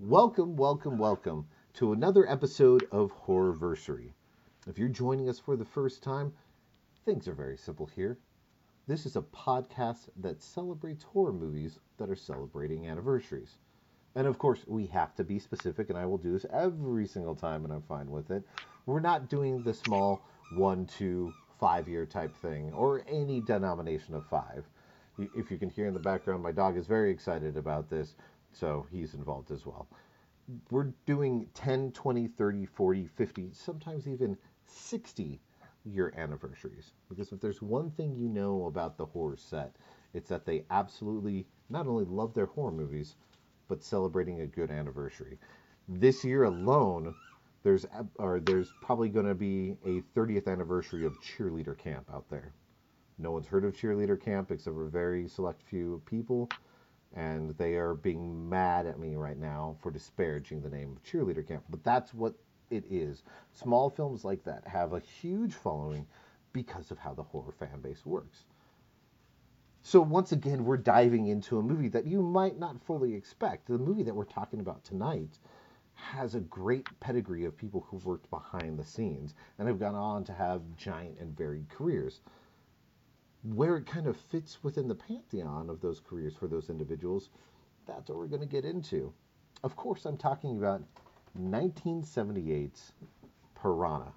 Welcome, welcome, welcome to another episode of Horrorversary. If you're joining us for the first time, things are very simple here. This is a podcast that celebrates horror movies that are celebrating anniversaries. And of course, we have to be specific, and I will do this every single time, and I'm fine with it. We're not doing the small one, two, five year type thing, or any denomination of five. If you can hear in the background, my dog is very excited about this, so he's involved as well. We're doing 10, 20, 30, 40, 50, sometimes even 60 year anniversaries. Because if there's one thing you know about the horror set, it's that they absolutely not only love their horror movies, but celebrating a good anniversary. This year alone, there's or there's probably going to be a 30th anniversary of cheerleader camp out there. No one's heard of cheerleader camp except for a very select few people, and they are being mad at me right now for disparaging the name of cheerleader camp. But that's what it is. Small films like that have a huge following because of how the horror fan base works. So once again, we're diving into a movie that you might not fully expect. The movie that we're talking about tonight has a great pedigree of people who've worked behind the scenes and have gone on to have giant and varied careers. Where it kind of fits within the pantheon of those careers for those individuals, that's what we're going to get into. Of course, I'm talking about 1978's Piranha.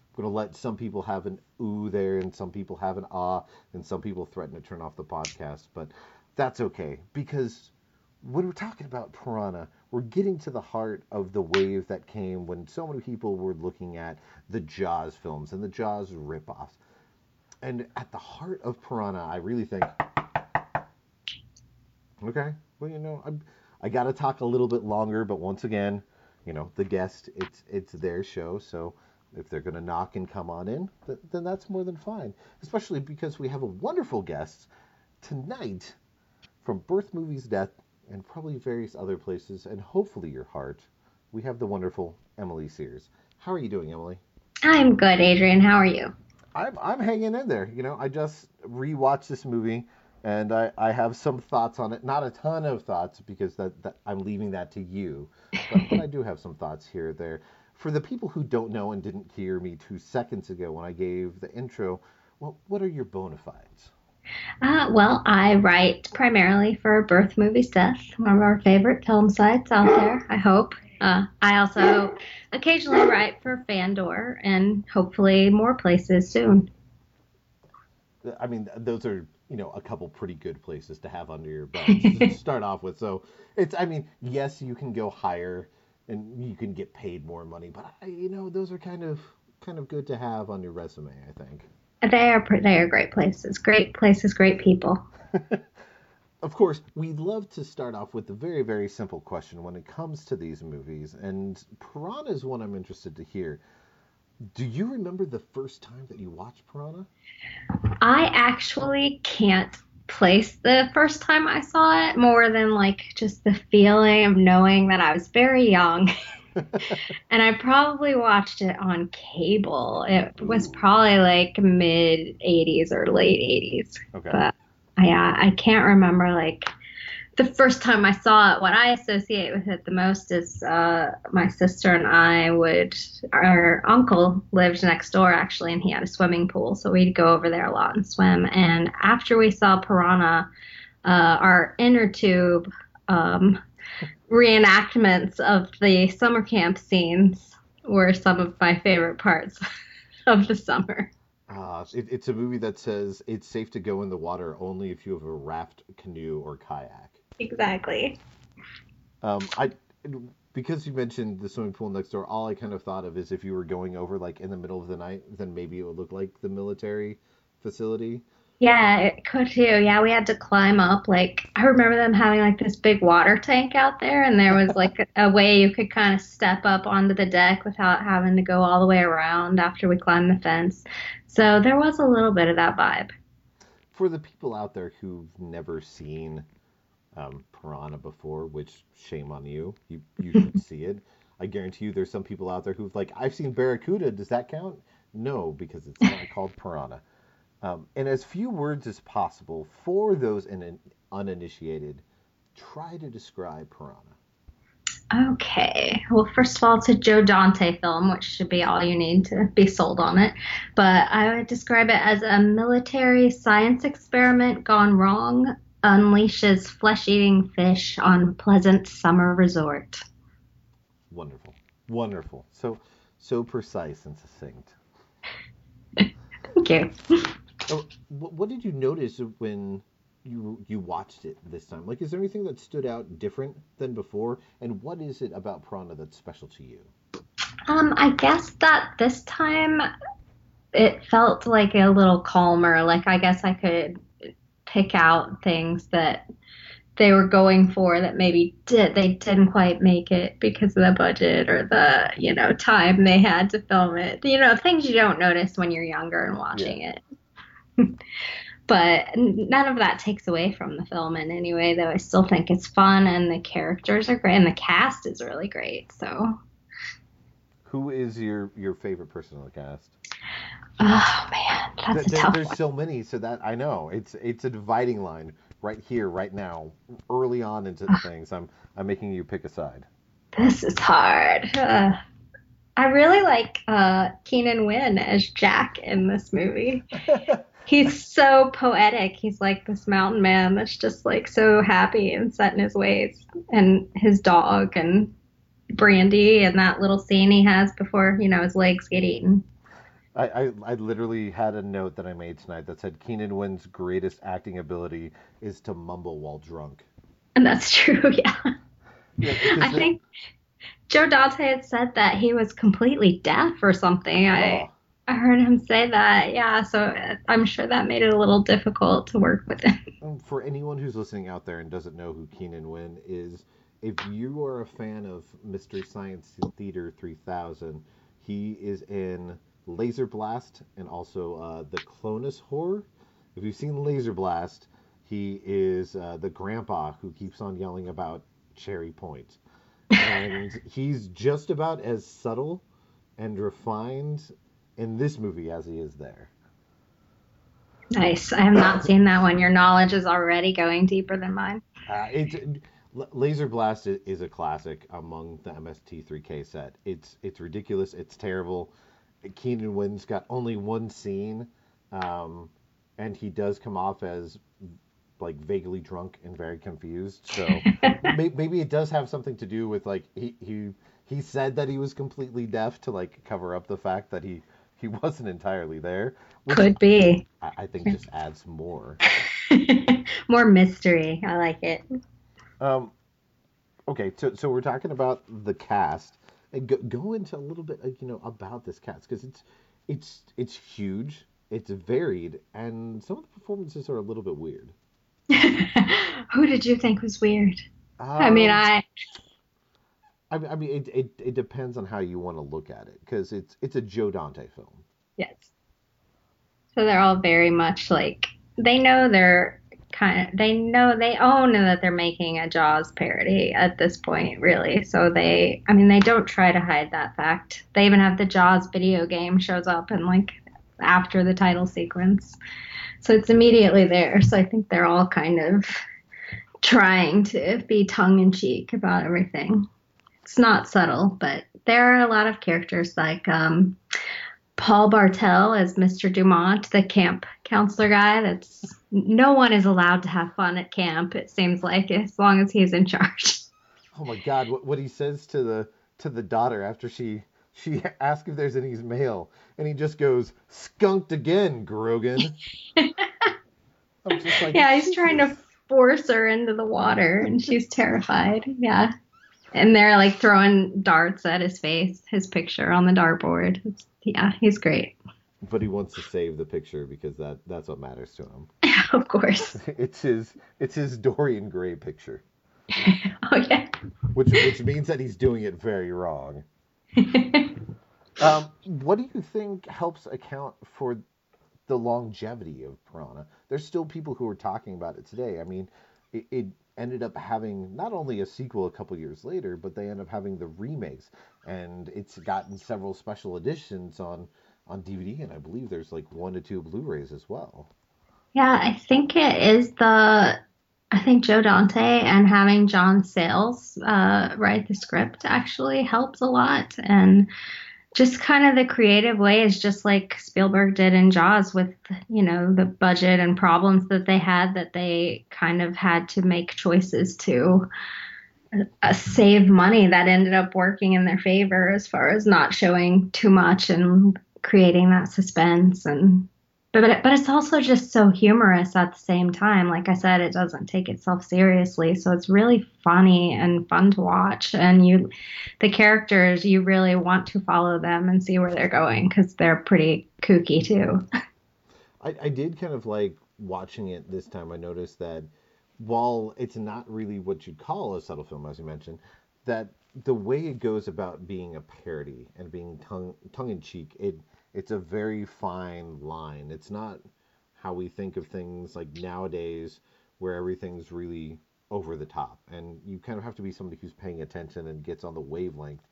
I'm going to let some people have an ooh there, and some people have an ah, and some people threaten to turn off the podcast, but that's okay because when we're talking about Piranha, we're getting to the heart of the wave that came when so many people were looking at the Jaws films and the Jaws ripoffs. And at the heart of Piranha, I really think, okay, well, you know, I'm, I got to talk a little bit longer, but once again, you know, the guest, it's it's their show, so if they're going to knock and come on in, then that's more than fine. Especially because we have a wonderful guest tonight from Birth Movies Death and probably various other places, and hopefully your heart. We have the wonderful Emily Sears. How are you doing, Emily? I'm good, Adrian. How are you? I'm I'm hanging in there. You know, I just rewatched this movie and I, I have some thoughts on it. Not a ton of thoughts because that, that I'm leaving that to you. But, I do have some thoughts here there. For the people who don't know and didn't hear me two seconds ago when I gave the intro, well, what are your bona fides? Uh, well, I write primarily for Birth Movies Death, one of our favorite film sites out there, I hope. Uh, I also occasionally write for Fandor and hopefully more places soon. I mean, those are you know a couple pretty good places to have under your belt to start off with. So it's I mean, yes, you can go higher and you can get paid more money, but I, you know those are kind of kind of good to have on your resume. I think. They are they are great places, great places, great people. of course, we'd love to start off with a very very simple question when it comes to these movies, and Piranha is one I'm interested to hear. Do you remember the first time that you watched Piranha? I actually can't place the first time I saw it more than like just the feeling of knowing that I was very young. and I probably watched it on cable. It was probably like mid 80s or late 80s. Okay. But yeah, I can't remember like the first time I saw it, what I associate with it the most is uh, my sister and I would. Our uncle lived next door actually, and he had a swimming pool, so we'd go over there a lot and swim. And after we saw Piranha, uh, our inner tube um, reenactments of the summer camp scenes were some of my favorite parts of the summer. Uh, it, it's a movie that says it's safe to go in the water only if you have a raft, canoe, or kayak. Exactly. Um, I because you mentioned the swimming pool next door. All I kind of thought of is if you were going over like in the middle of the night, then maybe it would look like the military facility. Yeah, it could too. Yeah, we had to climb up. Like I remember them having like this big water tank out there, and there was like a way you could kind of step up onto the deck without having to go all the way around after we climbed the fence. So there was a little bit of that vibe. For the people out there who've never seen um, Piranha before, which shame on you. You you should see it. I guarantee you, there's some people out there who've like, I've seen Barracuda. Does that count? No, because it's not called Piranha. Um, in as few words as possible for those in, uninitiated, try to describe Piranha. Okay. Well, first of all, it's a Joe Dante film, which should be all you need to be sold on it. But I would describe it as a military science experiment gone wrong unleashes flesh eating fish on pleasant summer resort. Wonderful. Wonderful. So so precise and succinct. Thank you. Oh, wh- what did you notice when you you watched it this time? Like, is there anything that stood out different than before? And what is it about Piranha that's special to you? Um, I guess that this time it felt like a little calmer. Like I guess I could pick out things that they were going for that maybe did they didn't quite make it because of the budget or the you know time they had to film it. You know things you don't notice when you're younger and watching it. But none of that takes away from the film in any way. Though I still think it's fun and the characters are great and the cast is really great. So Who is your your favorite person on the cast? oh man, that's a There- tough there's one. so many, so that I know it's it's a dividing line right here, right now, early on into things. I'm I'm making you pick a side. This is hard. Uh, I really like uh, Keenan Wynn as Jack in this movie. He's so poetic. He's like this mountain man that's just like so happy and set in his ways. And his dog and Brandy and that little scene he has before, you know, his legs get eaten. I, I I literally had a note that I made tonight that said Keenan Wynn's greatest acting ability is to mumble while drunk. And that's true, yeah. Yeah, I think Joe Dante had said that he was completely deaf or something. Oh. I heard him say that, yeah, so uh, I'm sure that made it a little difficult to work with him. Um, For anyone who's listening out there and doesn't know who Keenan Wynn is, if you are a fan of Mystery Science Theater 3000, he is in Laser Blast and also uh, the Clonus Horror. If you've seen Laser Blast, he is uh, the grandpa who keeps on yelling about Cherry Point. And he's just about as subtle and refined in this movie as he is there. Nice. I have not seen that one. Your knowledge is already going deeper than mine. Uh, it's Laser Blast is a classic among the MST3K set. It's it's ridiculous. It's terrible. Keenan Wynn's got only one scene, um, and he does come off as like vaguely drunk and very confused. So maybe it does have something to do with like he he he said that he was completely deaf to like cover up the fact that he he wasn't entirely there, Could be. I, I think just adds more. More mystery. I like it. Um, okay, so so we're talking about the cast. And go, go into a little bit, you know, about this cast because it's it's it's huge, it's varied, and some of the performances are a little bit weird. Who did you think was weird? I mean, Um, I I, I mean, it, it it depends on how you want to look at it because it's it's a Joe Dante film. yes. So they're all very much like they know they're kind of they know they own that they're making a Jaws parody at this point, really. So they, I mean, they don't try to hide that fact. They even have the Jaws video game shows up and like after the title sequence, so it's immediately there. So I think they're all kind of trying to be tongue in cheek about everything. It's not subtle, but there are a lot of characters like um, Paul Bartel as Mr. Dumont, the camp counselor guy. That's no one is allowed to have fun at camp. It seems like as long as he's in charge. Oh my God, what what he says to the to the daughter after she she asks if there's any mail, and he just goes skunked again, Grogan. Like, yeah, he's trying to force her into the water, and she's terrified. Yeah. And they're like throwing darts at his face, his picture on the dartboard. It's, yeah, he's great. But he wants to save the picture because that that's what matters to him. of course. It's his it's his Dorian Gray picture, oh, yeah. which which means that he's doing it very wrong. Um, what do you think helps account for the longevity of Piranha? There's still people who are talking about it today. I mean, it, it ended up having not only a sequel a couple years later, but they end up having the remakes, and it's gotten several special editions on on DVD, and I believe there's like one to two Blu-rays as well. Yeah, I think it is the. I think Joe Dante and having John Sayles uh, write the script actually helps a lot. And just kind of the creative ways, just like Spielberg did in Jaws with, you know, the budget and problems that they had, that they kind of had to make choices to uh, save money that ended up working in their favor as far as not showing too much and creating that suspense and but but it's also just so humorous at the same time. Like I said, it doesn't take itself seriously, so it's really funny and fun to watch. And you, the characters, you really want to follow them and see where they're going because they're pretty kooky too. I, I did kind of like watching it this time. I noticed that while it's not really what you'd call a subtle film, as you mentioned, that the way it goes about being a parody and being tongue tongue in cheek, it it's a very fine line. It's not how we think of things like nowadays where everything's really over the top. And you kind of have to be somebody who's paying attention and gets on the wavelength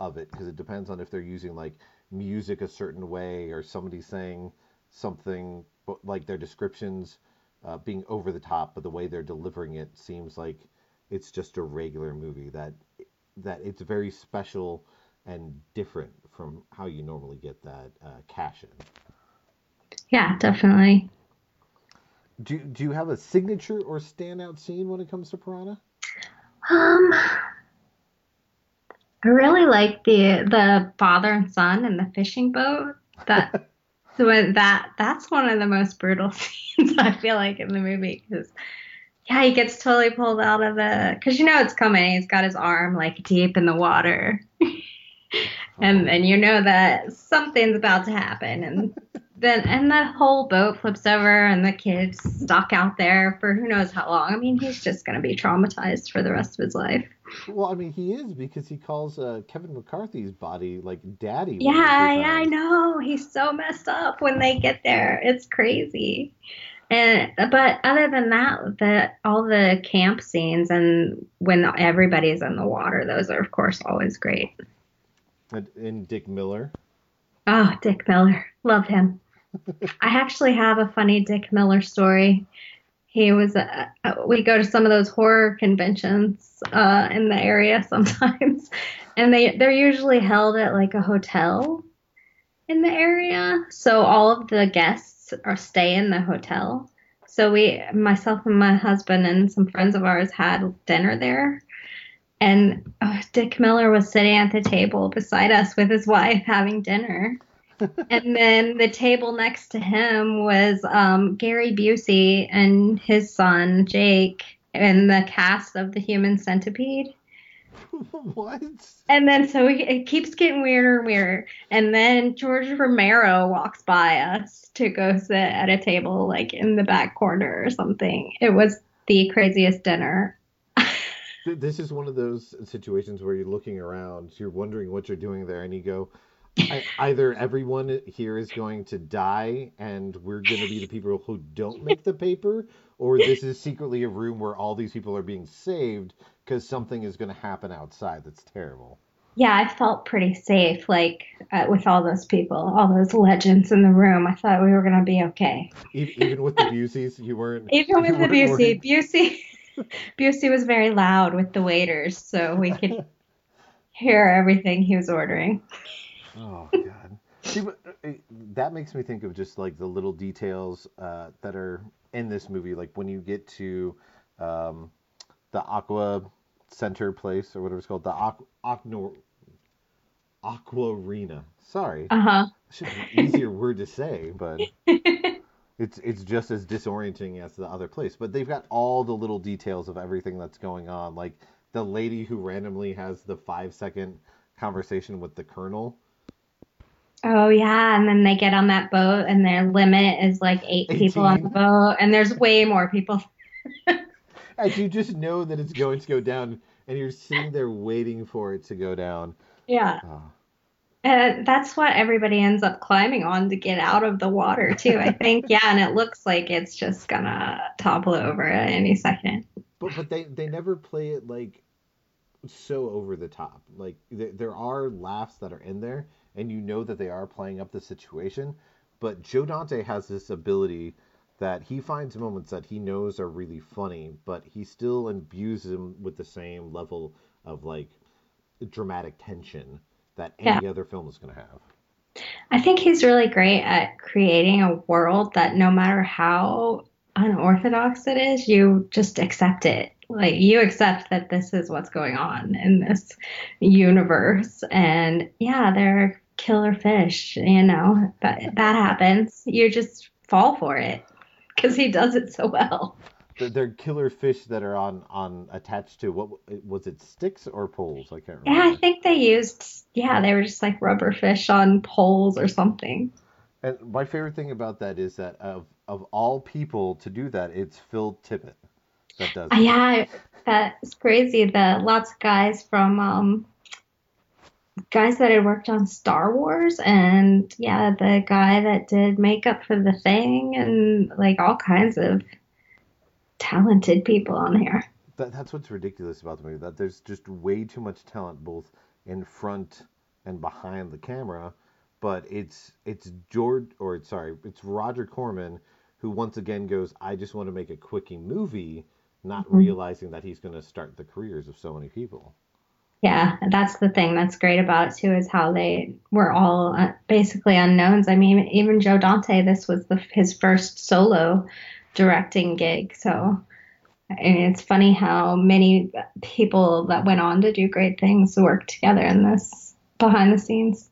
of it because it depends on if they're using like music a certain way or somebody saying something like their descriptions uh, being over the top, but the way they're delivering it seems like it's just a regular movie that that it's very special and different from how you normally get that uh, cash in. Yeah, definitely. Do Do you have a signature or standout scene when it comes to Piranha? Um, I really like the the father and son in the fishing boat. That so that that's one of the most brutal scenes I feel like in the movie because yeah, he gets totally pulled out of the because you know it's coming. He's got his arm like deep in the water. and then you know that something's about to happen and then and the whole boat flips over and the kid's stuck out there for who knows how long. I mean, he's just going to be traumatized for the rest of his life. Well, I mean, he is because he calls uh, Kevin McCarthy's body like daddy. Yeah, yeah, I know. He's so messed up when they get there. It's crazy. And but other than that, the all the camp scenes and when everybody's in the water, those are of course always great. And, and Dick Miller. Oh, Dick Miller. Love him. I actually have a funny Dick Miller story. He was, uh, uh, we go to some of those horror conventions uh, in the area sometimes, and they they're usually held at like a hotel in the area. So all of the guests are stay in the hotel. So we, myself and my husband and some friends of ours, had dinner there and oh, Dick Miller was sitting at the table beside us with his wife having dinner. and then the table next to him was um, Gary Busey and his son Jake and the cast of the Human Centipede. What? And then so it keeps getting weirder and weirder. And then George Romero walks by us to go sit at a table like in the back corner or something. It was the craziest dinner this is one of those situations where you're looking around, you're wondering what you're doing there, and you go, either everyone here is going to die and we're going to be the people who don't make the paper, or this is secretly a room where all these people are being saved because something is going to happen outside that's terrible. Yeah, I felt pretty safe, like uh, with all those people, all those legends in the room. I thought we were going to be okay. Even with the Buseys, you weren't. Even with the Busey, Busey. Busey was very loud with the waiters, so we could hear everything he was ordering. Oh God. See, but uh, that makes me think of just like the little details uh, that are in this movie. Like when you get to um, the Aqua Center place or whatever it's called, the Aqua, Aqua, Aqua Arena. Sorry. Uh huh. Should be an easier word to say, but it's it's just as disorienting as the other place. But they've got all the little details of everything that's going on, like the lady who randomly has the five second conversation with the colonel. Oh yeah, and then they get on that boat, and their limit is like eight 18. people on the boat, and there's way more people. and you just know that it's going to go down, and you're sitting there waiting for it to go down. Yeah. Oh. And that's what everybody ends up climbing on to get out of the water too. I think, yeah, and it looks like it's just gonna topple over at any second. But but they they never play it like so over the top. Like th- there are laughs that are in there, and you know that they are playing up the situation. But Joe Dante has this ability that he finds moments that he knows are really funny, but he still imbues them with the same level of like dramatic tension that any Yeah. other film is going to have. I think he's really great at creating a world that no matter how unorthodox it is, you just accept it. Like you accept that this is what's going on in this universe. And yeah, they're killer fish, you know, but that happens. You just fall for it because he does it so well. They're, they're killer fish that are on on attached to what was it sticks or poles? I can't remember. Yeah, I think they used, yeah, they were just like rubber fish on poles or something. And my favorite thing about that is that of of all people to do that, it's Phil Tippett that does Uh, it. Yeah, that's crazy. The lots of guys from um guys that had worked on Star Wars and yeah, the guy that did makeup for the thing and like all kinds of talented people on here. That, that's what's ridiculous about the movie. That there's just way too much talent both in front and behind the camera. But it's it's George or it's sorry, it's Roger Corman who once again goes, I just want to make a quickie movie, not Mhm. realizing that he's going to start the careers of so many people. Yeah, that's the thing that's great about it too is how they were all uh, basically unknowns. I mean, even Joe Dante, this was the, his first solo directing gig. So, it's funny how many people that went on to do great things work together in this behind the scenes.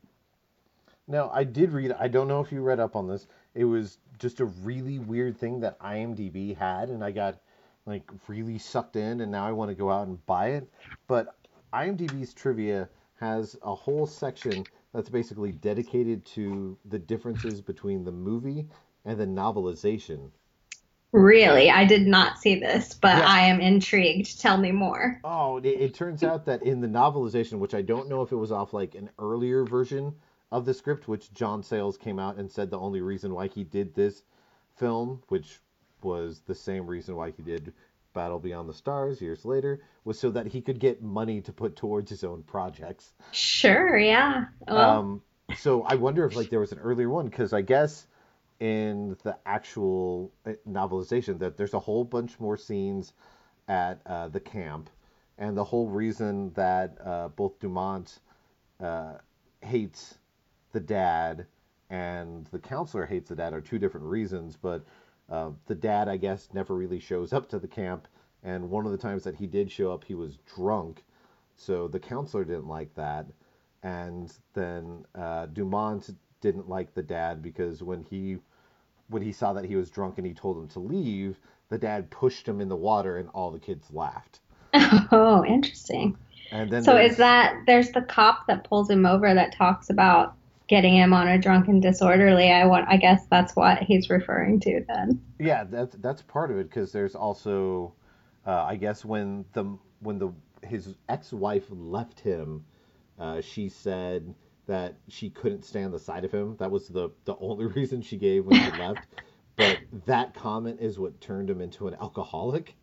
Now, I did read, I don't know if you read up on this. It was just a really weird thing that IMDb had, and I got like really sucked in, and now I want to go out and buy it. But IMDb's trivia has a whole section that's basically dedicated to the differences between the movie and the novelization. Really, I did not see this, but Yeah. I am intrigued. Tell me more. Oh, it, it turns out that in the novelization, which I don't know if it was off like an earlier version of the script, which John Sayles came out and said the only reason why he did this film, which was the same reason why he did Battle Beyond the Stars years later, was so that he could get money to put towards his own projects. Sure, yeah. Well, Um, so I wonder if like there was an earlier one because I guess in the actual uh, novelization that there's a whole bunch more scenes at uh, the camp, and the whole reason that uh, both Dumont uh, hates the dad and the counselor hates the dad are two different reasons, but uh, the dad I guess never really shows up to the camp, and one of the times that he did show up, he was drunk, so the counselor didn't like that. And then uh, Dumont didn't like the dad because when he when he saw that he was drunk and he told him to leave, the dad pushed him in the water and all the kids laughed. oh, interesting. And then So is that there's the cop that pulls him over that talks about getting him on a drunken disorderly. I want I guess that's what he's referring to then. yeah that's that's part of it because there's also uh, I guess when the when the his ex-wife left him, uh, she said that she couldn't stand the sight of him. That was the the only reason she gave when she left. But that comment is what turned him into an alcoholic.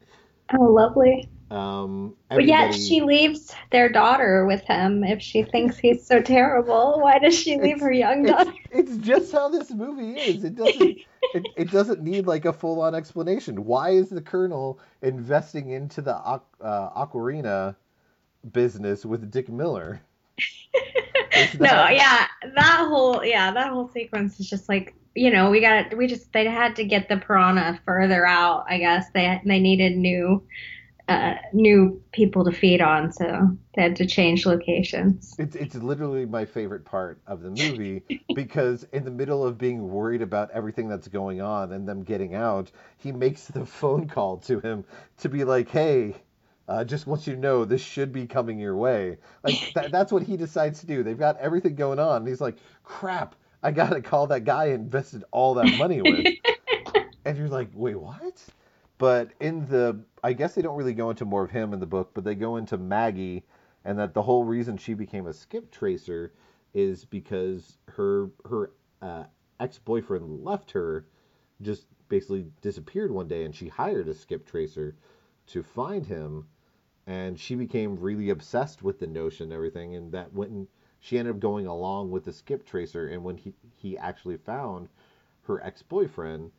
Oh, lovely. Um, But yet she leaves their daughter with him if she thinks he's so terrible. Why does she leave her young it's, daughter? it's just how this movie is. It doesn't it, it doesn't need like a full on explanation. Why is the colonel investing into the uh, Aquarena business with Dick Miller? No, yeah, that whole yeah, that whole sequence is just like you know we got we just they had to get the piranha further out. I guess they they needed new uh new people to feed on, so they had to change locations. It's it's literally my favorite part of the movie because in the middle of being worried about everything that's going on and them getting out, he makes the phone call to him to be like, "Hey, uh, just want you to know this should be coming your way." Like that, that's what he decides to do. They've got everything going on, and he's like, "Crap, I gotta call that guy I invested all that money with." and you're like, "Wait, what?" But in the, I guess they don't really go into more of him in the book, but they go into Maggie and that the whole reason she became a skip tracer is because her her uh, ex-boyfriend left her just basically disappeared one day and she hired a skip tracer to find him and she became really obsessed with the notion and everything and that when she ended up going along with the skip tracer and when he he actually found her ex-boyfriend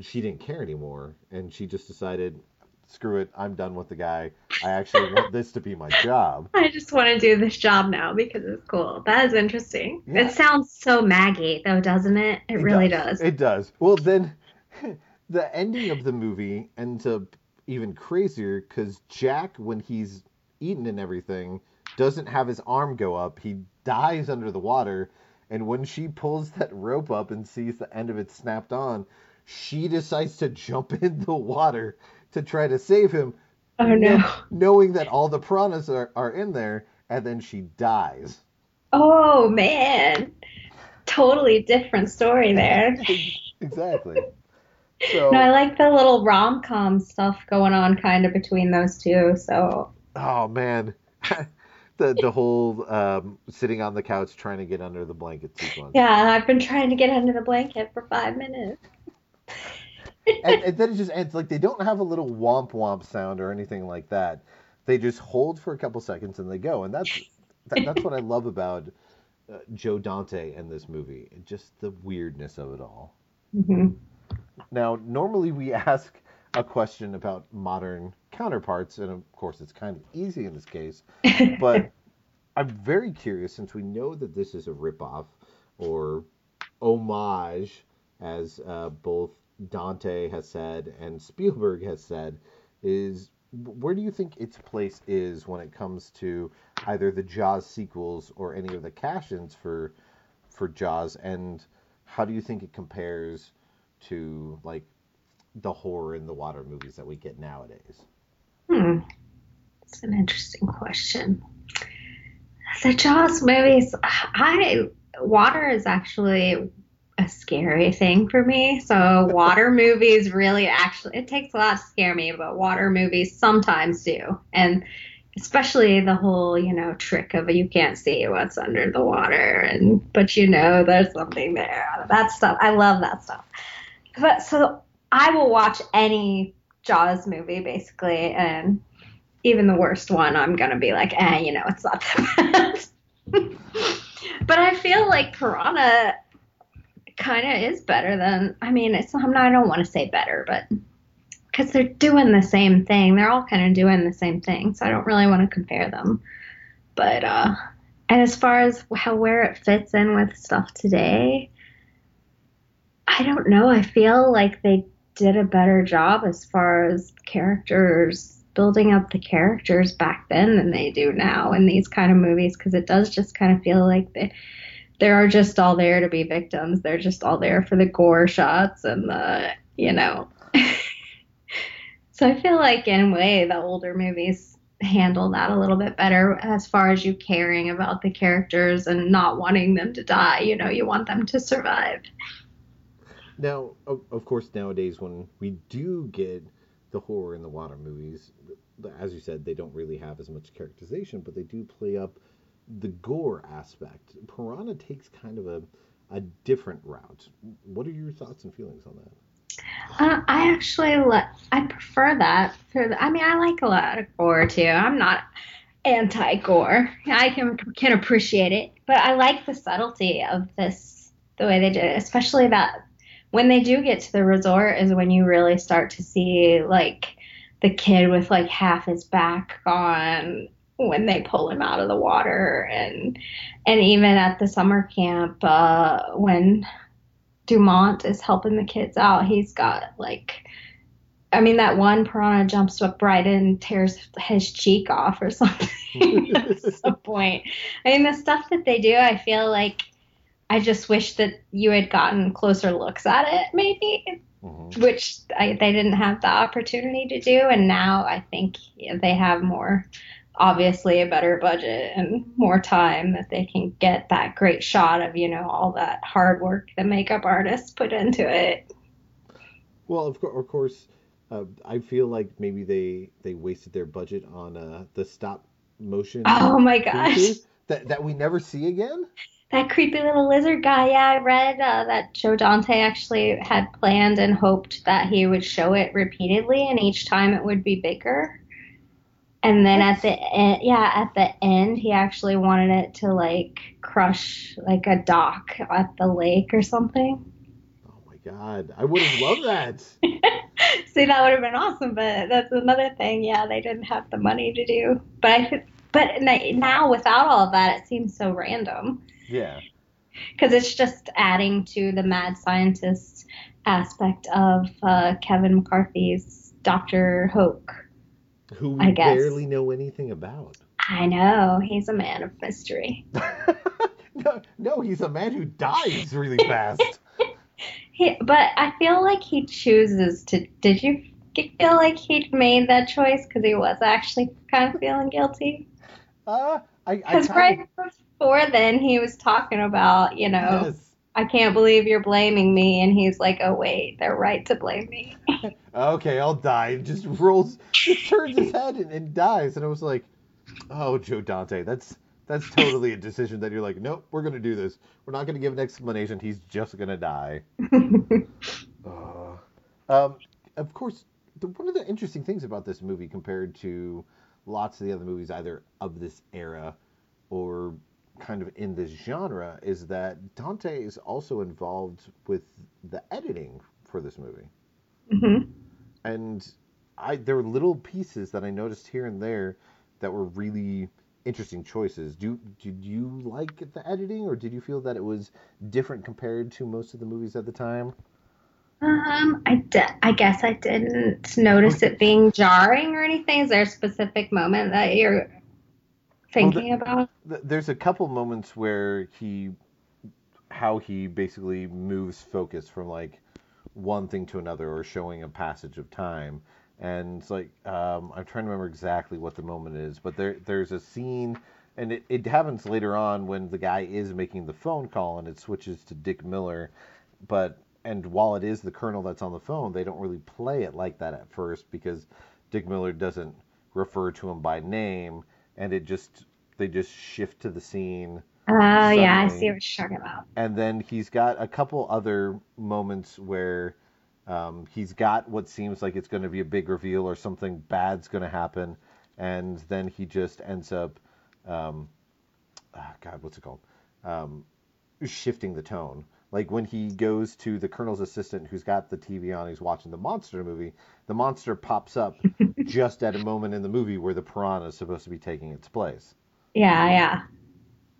she didn't care anymore, and she just decided, screw it, I'm done with the guy. I actually want this to be my job. I just want to do this job now because it's cool. That is interesting. Yeah. It sounds so Maggie, though, doesn't it? It, really does. It does. Well, then the ending of the movie ends up even crazier because Jack, when he's eaten and everything, doesn't have his arm go up. He dies under the water. And when she pulls that rope up and sees the end of it snapped on, she decides to jump in the water to try to save him. oh no. Knowing that all the piranhas are, are in there, and then she dies. Oh man. Totally different story there. Exactly. So, No, I like the little rom com stuff going on kind of between those two. So oh man, the the whole um, sitting on the couch trying to get under the blanket sequence. yeah, I've been trying to get under the blanket for five minutes. and, and then it just ends like they don't have a little womp womp sound or anything like that. They just hold for a couple seconds and they go, and that's that, that's what I love about uh, Joe Dante and this movie, just the weirdness of it all. hmm Now, normally we ask a question about modern counterparts, and of course it's kind of easy in this case, but I'm very curious since we know that this is a ripoff or homage, as uh, both Dante has said and Spielberg has said, is where do you think its place is when it comes to either the Jaws sequels or any of the cash-ins for for Jaws, and how do you think it compares to like the horror in the water movies that we get nowadays? Hmm. That's an interesting question. The Jaws movies, I water is actually a scary thing for me. So water movies really actually it takes a lot to scare me, but water movies sometimes do. And especially the whole, you know, trick of you can't see what's under the water and but you know there's something there. That stuff. I love that stuff. But so I will watch any Jaws movie basically and even the worst one, I'm gonna be like, eh, you know, it's not that bad. but I feel like Piranha kind of is better than. I mean, it's. I'm not. I don't want to say better, but because they're doing the same thing, they're all kind of doing the same thing. So I don't really want to compare them. But uh, and as far as how where it fits in with stuff today, I don't know. I feel like they did a better job as far as characters building up the characters back then than they do now in these kind of movies because it does just kind of feel like they they are just all there to be victims. They're just all there for the gore shots and the you know. so I feel like in a way the older movies handle that a little bit better as far as you caring about the characters and not wanting them to die. You know, you want them to survive. Now, of, of course, nowadays when we do get the horror in the water movies, as you said, they don't really have as much characterization, but they do play up the gore aspect. Piranha takes kind of a a different route. What are your thoughts and feelings on that? Uh, I actually le- I prefer that. The, I mean, I like a lot of gore too. I'm not anti-gore. I can can appreciate it, but I like the subtlety of this, the way they did it, especially that when they do get to the resort is when you really start to see like the kid with like half his back gone when they pull him out of the water and and even at the summer camp uh, when Dumont is helping the kids out, he's got like I mean that one piranha jumps up right and tears his cheek off or something at some point. I mean the stuff that they do, I feel like I just wish that you had gotten closer looks at it, maybe, Mhm. which I, they didn't have the opportunity to do. And now I think they have more, obviously, a better budget and more time that they can get that great shot of, you know, all that hard work the makeup artists put into it. Well, of, cour- of course, uh, I feel like maybe they they wasted their budget on uh, the stop motion Oh my gosh. that that we never see again. That creepy little lizard guy. Yeah, I read uh, that Joe Dante actually had planned and hoped that he would show it repeatedly, and each time it would be bigger. And then at the end, yeah, at the end, he actually wanted it to like crush like a dock at the lake or something. Oh my god, I would have loved that. See, that would have been awesome, but that's another thing. Yeah, they didn't have the money to do. But I, but now without all of that, it seems so random. Yeah. Because it's just adding to the mad scientist aspect of uh, Kevin McCarthy's Doctor Hoak. Who we barely know anything about. I know. He's a man of mystery. no, no, he's a man who dies really fast. he, but I feel like he chooses to. Did you feel like he made that choice because he was actually kind of feeling guilty? Uh, I because right before then he was talking about, you know, yes. I can't believe you're blaming me, and he's like, oh wait, they're right to blame me. okay, I'll die. Just rolls, just turns his head and, and dies, and I was like, oh, Joe Dante, that's that's totally a decision that you're like, nope, we're gonna do this. We're not gonna give an explanation. He's just gonna die. uh, um, of course, the, one of the interesting things about this movie compared to lots of the other movies, either of this era or kind of in this genre, is that Dante is also involved with the editing for this movie. Mm-hmm. And I there were little pieces that I noticed here and there that were really interesting choices. Do did you like the editing, or did you feel that it was different compared to most of the movies at the time? Um, I, I guess I didn't notice it being jarring or anything. Is there a specific moment that you're thinking well, the, about? The, there's a couple moments where he, how he basically moves focus from like one thing to another or showing a passage of time and it's like um, I'm trying to remember exactly what the moment is, but there there's a scene, and it, it happens later on when the guy is making the phone call and it switches to Dick Miller, but and while it is the colonel that's on the phone, they don't really play it like that at first because Dick Miller doesn't refer to him by name, and it just they just shift to the scene. Oh uh, yeah, I see what you're talking about. And then he's got a couple other moments where um, he's got what seems like it's going to be a big reveal or something bad's going to happen, and then he just ends up, um, oh God, what's it called? Um, shifting the tone. Like when he goes to the colonel's assistant who's got the TV on, he's watching the monster movie. The monster pops up just at a moment in the movie where the piranha is supposed to be taking its place. Yeah, yeah.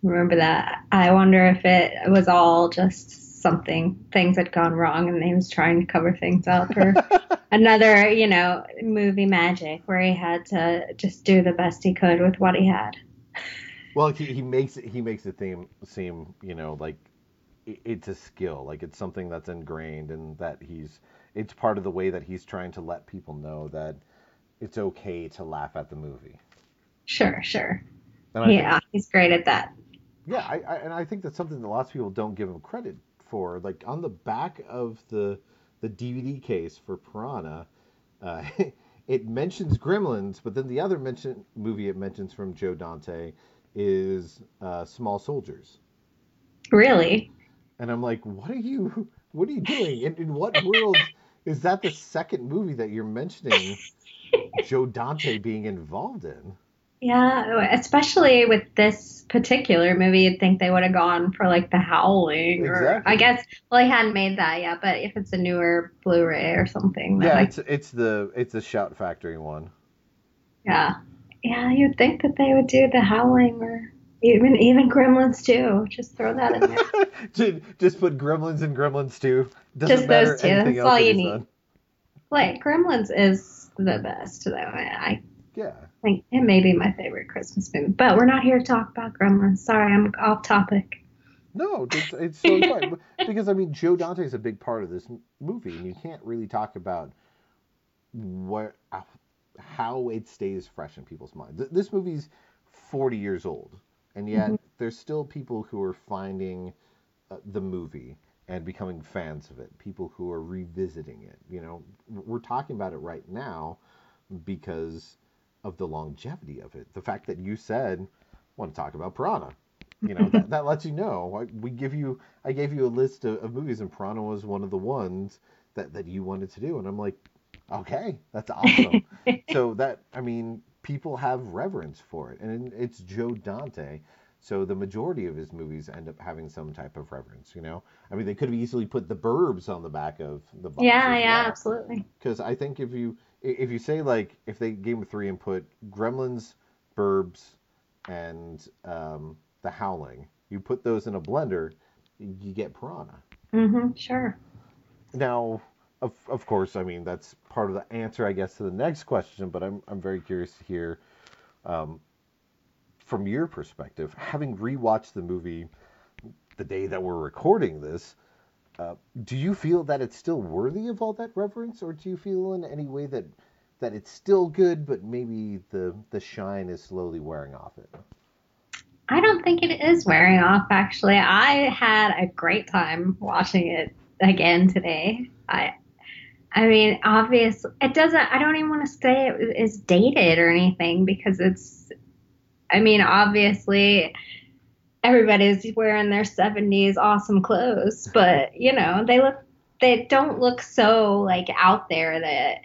Remember that. I wonder if it was all just something things had gone wrong and he was trying to cover things up or another you know movie magic where he had to just do the best he could with what he had well he, he makes it he makes it seem seem you know like it's a skill like it's something that's ingrained and that he's it's part of the way that he's trying to let people know that it's okay to laugh at the movie sure sure yeah think, he's great at that yeah I, I, and i think that's something that lots of people don't give him credit for. Like on the back of the the DVD case for Piranha, uh, it mentions Gremlins, but then the other mention movie it mentions from Joe Dante is uh, Small Soldiers. Really? And I'm like, what are you? What are you doing? In, in what world is that the second movie that you're mentioning Joe Dante being involved in? Yeah, especially with this particular movie, you'd think they would have gone for like The Howling, or exactly. I guess well, he hadn't made that yet, but if it's a newer Blu-ray or something, yeah, it's it's the it's the Shout Factory one. Yeah, yeah, you'd think that they would do The Howling or even even Gremlins too. Just throw that in there. just put Gremlins and Gremlins too. Doesn't just those two. That's all you need. Done. Like Gremlins is the best though. I yeah. Like it may be my favorite Christmas movie, but we're not here to talk about Gremlins. Sorry, I'm off topic. No, it's, it's so fun because I mean Joe Dante is a big part of this movie, and you can't really talk about what how it stays fresh in people's minds. This movie's 40 years old, and yet mm-hmm. there's still people who are finding uh, the movie and becoming fans of it. People who are revisiting it. You know, we're talking about it right now because of the longevity of it. The fact that you said, want to talk about Piranha. You know, that, that lets you know. We give you, I gave you a list of, of movies, and Piranha was one of the ones that, that you wanted to do. And I'm like, okay, that's awesome. so that, I mean, people have reverence for it. And it's Joe Dante. So the majority of his movies end up having some type of reverence, you know. I mean, they could have easily put the Burbs on the back of the box. Yeah, yeah, absolutely. Because I think if you if you say like if they Game of Three and put Gremlins, Burbs, and um, The Howling, you put those in a blender, you get Piranha. Mm-hmm. Sure. Now, of of course, I mean that's part of the answer, I guess, to the next question. But I'm I'm very curious to hear. Um, from your perspective, having rewatched the movie the day that we're recording this, uh, do you feel that it's still worthy of all that reverence, or do you feel in any way that that it's still good, but maybe the the shine is slowly wearing off it? I don't think it is wearing off. Actually, I had a great time watching it again today. I I mean, obviously, It doesn't. I don't even want to say it is dated or anything because it's I mean, obviously, everybody's wearing their 70s awesome clothes, but you know, they look they don't look so like out there that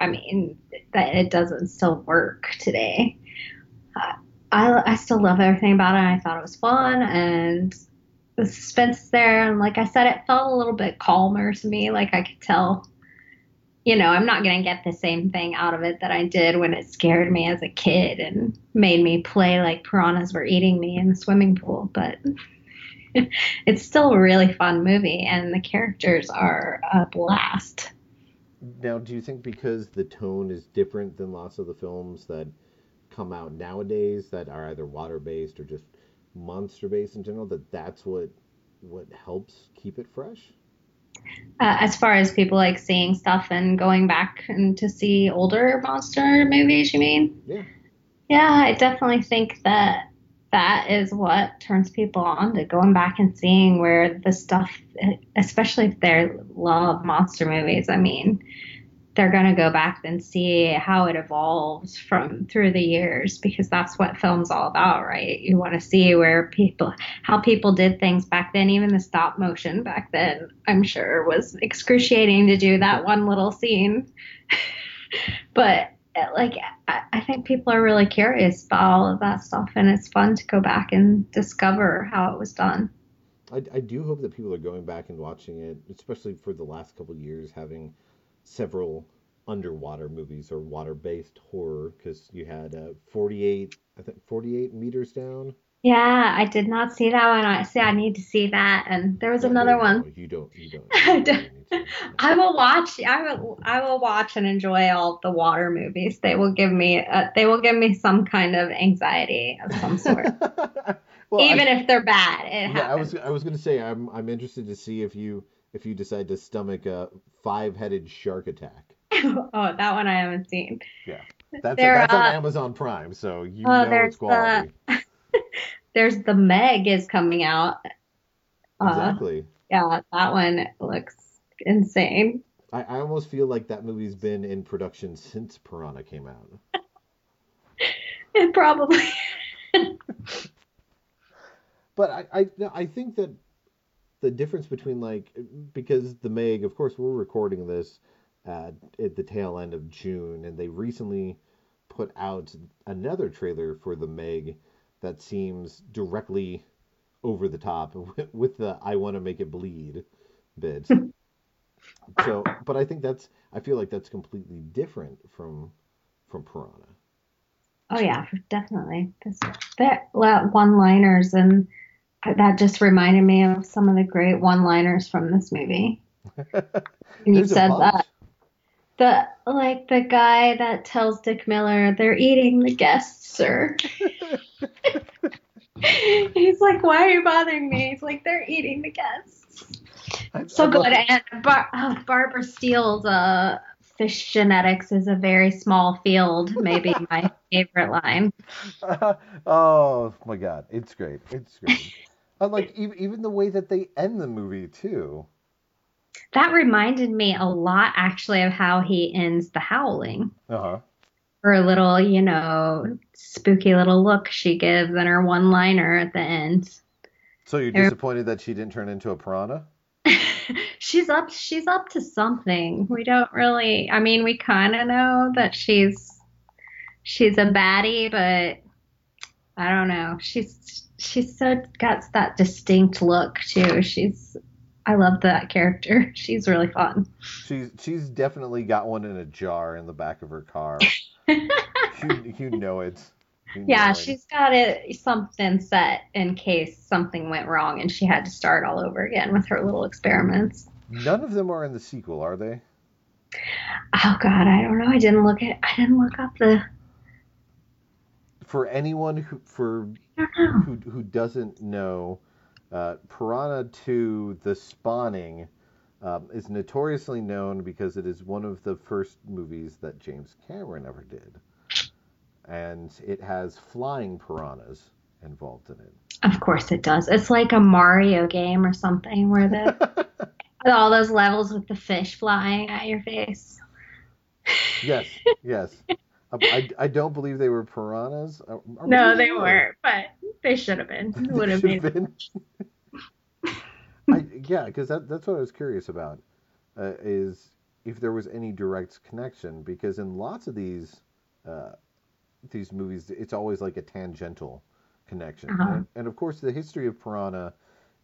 I mean that it doesn't still work today. I I still love everything about it. I thought it was fun and the suspense there and like I said it felt a little bit calmer to me like I could tell you know, I'm not going to get the same thing out of it that I did when it scared me as a kid and made me play like piranhas were eating me in the swimming pool. But it's still a really fun movie, and the characters are a blast. Now, do you think because the tone is different than lots of the films that come out nowadays that are either water based or just monster based in general, that that's what what helps keep it fresh? Uh, as far as people like seeing stuff and going back and to see older monster movies, you mean? Yeah. Yeah, I definitely think that that is what turns people on to going back and seeing where the stuff, especially if they love monster movies. I mean, they're going to go back and see how it evolves from through the years because that's what film's all about, right? You want to see where people, how people did things back then. Even the stop motion back then, I'm sure, was excruciating to do that one little scene. but like, I, think people are really curious about all of that stuff, and it's fun to go back and discover how it was done. I, I do hope that people are going back and watching it, especially for the last couple years, having several underwater movies or water-based horror because you had uh, 48 i think 48 meters down? Yeah i did not see that one. I see i need to see that. And there was no, another no, one. you don't you don't, I will watch i will i will watch and enjoy all the water movies. They will give me uh, they will give me some kind of anxiety of some sort. Well, even I, if they're bad it yeah, i was i was going to say i'm i'm interested to see if you if you decide to stomach a five-headed shark attack. oh, that one I haven't seen. Yeah, that's, there, a, that's uh, on Amazon Prime, so you oh, know it's quality. The, there's the Meg is coming out. Uh, exactly. Yeah, that one looks insane. I, I almost feel like that movie's been in production since Piranha came out. it probably. but I, I I think that the difference between like because the Meg, of course, we're recording this uh, at the tail end of June, and they recently put out another trailer for the Meg that seems directly over the top with, the "I want to make it bleed" bit. so, but I think that's I feel like that's completely different from from Piranha. Oh yeah, definitely. That one-liners and that just reminded me of some of the great one-liners from this movie. and you said that the like the guy that tells Dick Miller they're eating the guests, sir. He's like, "Why are you bothering me?" He's like, "They're eating the guests." I, so I good. And Bar- oh, Barbara Steele's uh, fish genetics is a very small field. Maybe my favorite line. Uh, oh my god, it's great. It's great. And like even even the way that they end the movie too. That reminded me a lot actually of how he ends the howling. Uh-huh. Her little, you know, spooky little look she gives and her one liner at the end. So you're disappointed that she didn't turn into a piranha? she's up she's up to something. We don't really I mean we kinda know that she's she's a baddie, but I don't know. She's she's so got that distinct look too. She's I love that character. She's really fun. She's she's definitely got one in a jar in the back of her car. you you know it. You Yeah, know it. she's got it something set in case something went wrong and she had to start all over again with her little experiments. None of them are in the sequel, are they? Oh God, I don't know. I didn't look at. I didn't look up the. For anyone who for I don't know. who who doesn't know, uh, Piranha 2: The Spawning um, is notoriously known because it is one of the first movies that James Cameron ever did, and it has flying piranhas involved in it. Of course it does. It's like a Mario game or something where the all those levels with the fish flying at your face. yes, yes. I, I don't believe they were piranhas. Uh, or No, maybe they weren't, but they should have been. Would have been. been. I, yeah, because that, that's what I was curious about, uh, is if there was any direct connection. Because in lots of these uh, these movies, it's always like a tangential connection. Uh-huh. And, and of course, the history of Piranha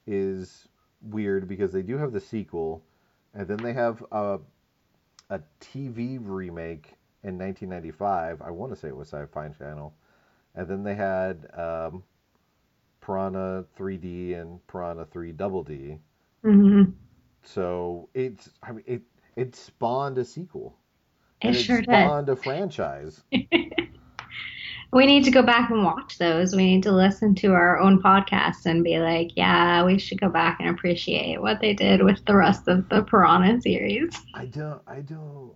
is weird because they do have the sequel, and then they have a a TV remake in 1995. I want to say it was Sci-Fi Channel, and then they had um, Piranha 3D and Piranha 3 Double D. hmm So it's I mean it it spawned a sequel. It sure it did. spawned a franchise. We need to go back and watch those. We need to listen to our own podcasts and be like, yeah, we should go back and appreciate what they did with the rest of the Piranha series. I don't I don't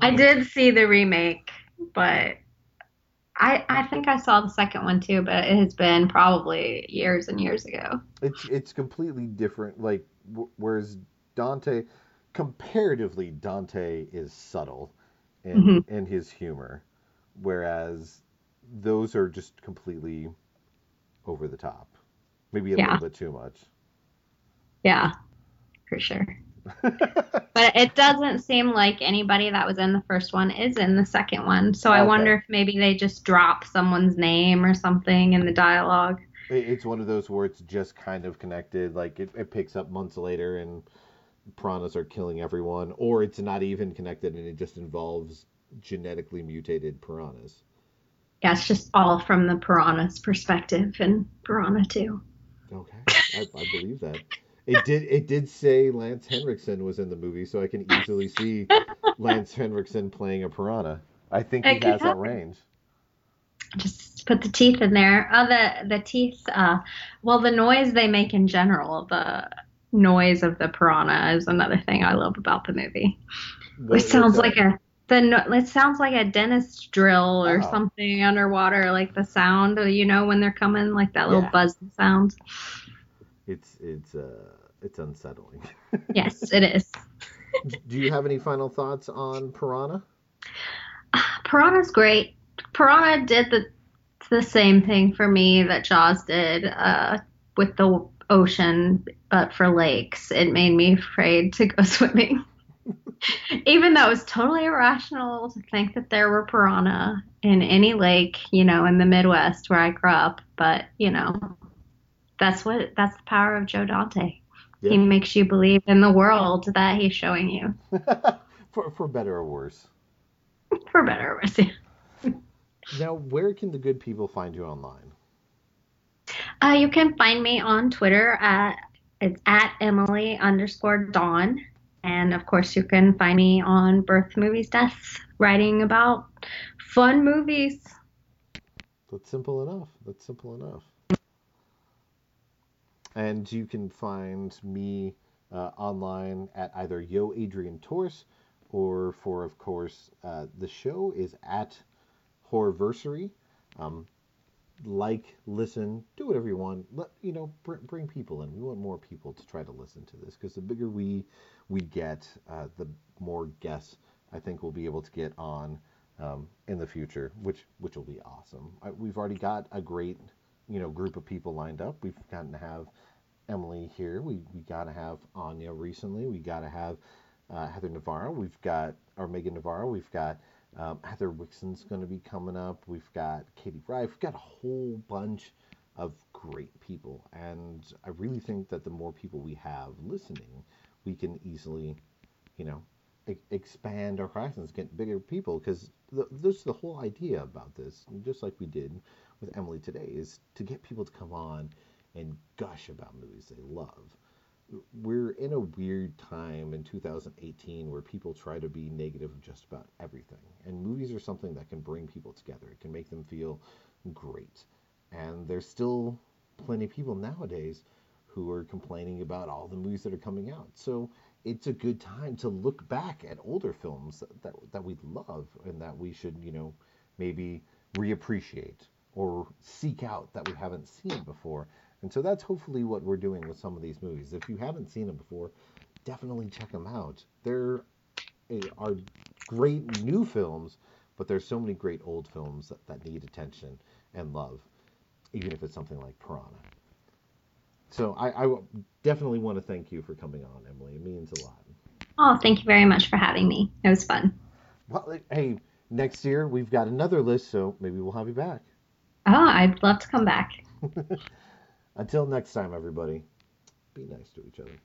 I, did see the remake, but I I think I saw the second one too, but it has been probably years and years ago. It's it's completely different. Like w- whereas Dante, comparatively, Dante is subtle in Mhm. in his humor, whereas those are just completely over the top. Maybe a Yeah. little bit too much. Yeah, for sure. But it doesn't seem like anybody that was in the first one is in the second one. So I wonder if maybe they just drop someone's name or something in the dialogue. It's one of those where it's just kind of connected. Like it, it picks up months later and piranhas are killing everyone, or it's not even connected and it just involves genetically mutated piranhas. Yeah, it's just all from the piranha's perspective and Piranha 2. Okay, I, I believe that. It did. It did say Lance Henriksen was in the movie, so I can easily see Lance Henriksen playing a piranha. I think he It could has that range. Just put the teeth in there. Oh, the the teeth. Uh, well, the noise they make in general, the noise of the piranha is another thing I love about the movie. What- it sounds like a the it sounds like a dentist drill or Oh. something underwater, like the sound. You know when they're coming, like that little Yeah. buzzing sound. It's it's uh it's unsettling. Yes, it is. Do you have any final thoughts on Piranha? Piranha's great. Piranha did the the same thing for me that Jaws did uh, with the ocean, but for lakes. It made me afraid to go swimming. Even though it was totally irrational to think that there were piranha in any lake, you know, in the Midwest where I grew up. But, you know, that's what that's the power of Joe Dante. He makes you believe in the world that he's showing you, for for better or worse. for better or worse. Now, where can the good people find you online? Uh, you can find me on Twitter at it's at Emily underscore Dawn, and of course you can find me on Birth Movies Deaths, writing about fun movies. That's simple enough. That's simple enough. And you can find me uh, online at either Yo Adrian Torres or for, of course, uh, the show is at Horrorversary. Um, like, listen, do whatever you want. Let you know, br- bring people in. We want more people to try to listen to this because the bigger we we get, uh, the more guests I think we'll be able to get on um, in the future, which which will be awesome. I, we've already got a great you know group of people lined up. We've gotten to have Emily here. We we got to have Anya recently. We got to have uh, Heather Navarro. We've got or Meagan Navarro. We've got Um, Heather Wixson's going to be coming up. We've got Katie Rife. We've got a whole bunch of great people. And I really think that the more people we have listening, we can easily, you know, expand our horizons, get bigger people. Because th- is the whole idea about this, just like we did with Emily today, is to get people to come on and gush about movies they love. We're in a weird time in 2018 where people try to be negative of just about everything. And movies are something that can bring people together. It can make them feel great. And there's still plenty of people nowadays who are complaining about all the movies that are coming out. So it's a good time to look back at older films that, that, that we love and that we should, you know, maybe reappreciate or seek out that we haven't seen before. And so that's hopefully what we're doing with some of these movies. If you haven't seen them before, definitely check them out. There eh, are great new films, but there's so many great old films that, that need attention and love, even if it's something like Piranha. So I, I definitely want to thank you for coming on, Emily. It means a lot. Oh, thank you very much for having me. It was fun. Well, hey, next year we've got another list, so maybe we'll have you back. Oh, I'd love to come back. Until next time, everybody, be nice to each other.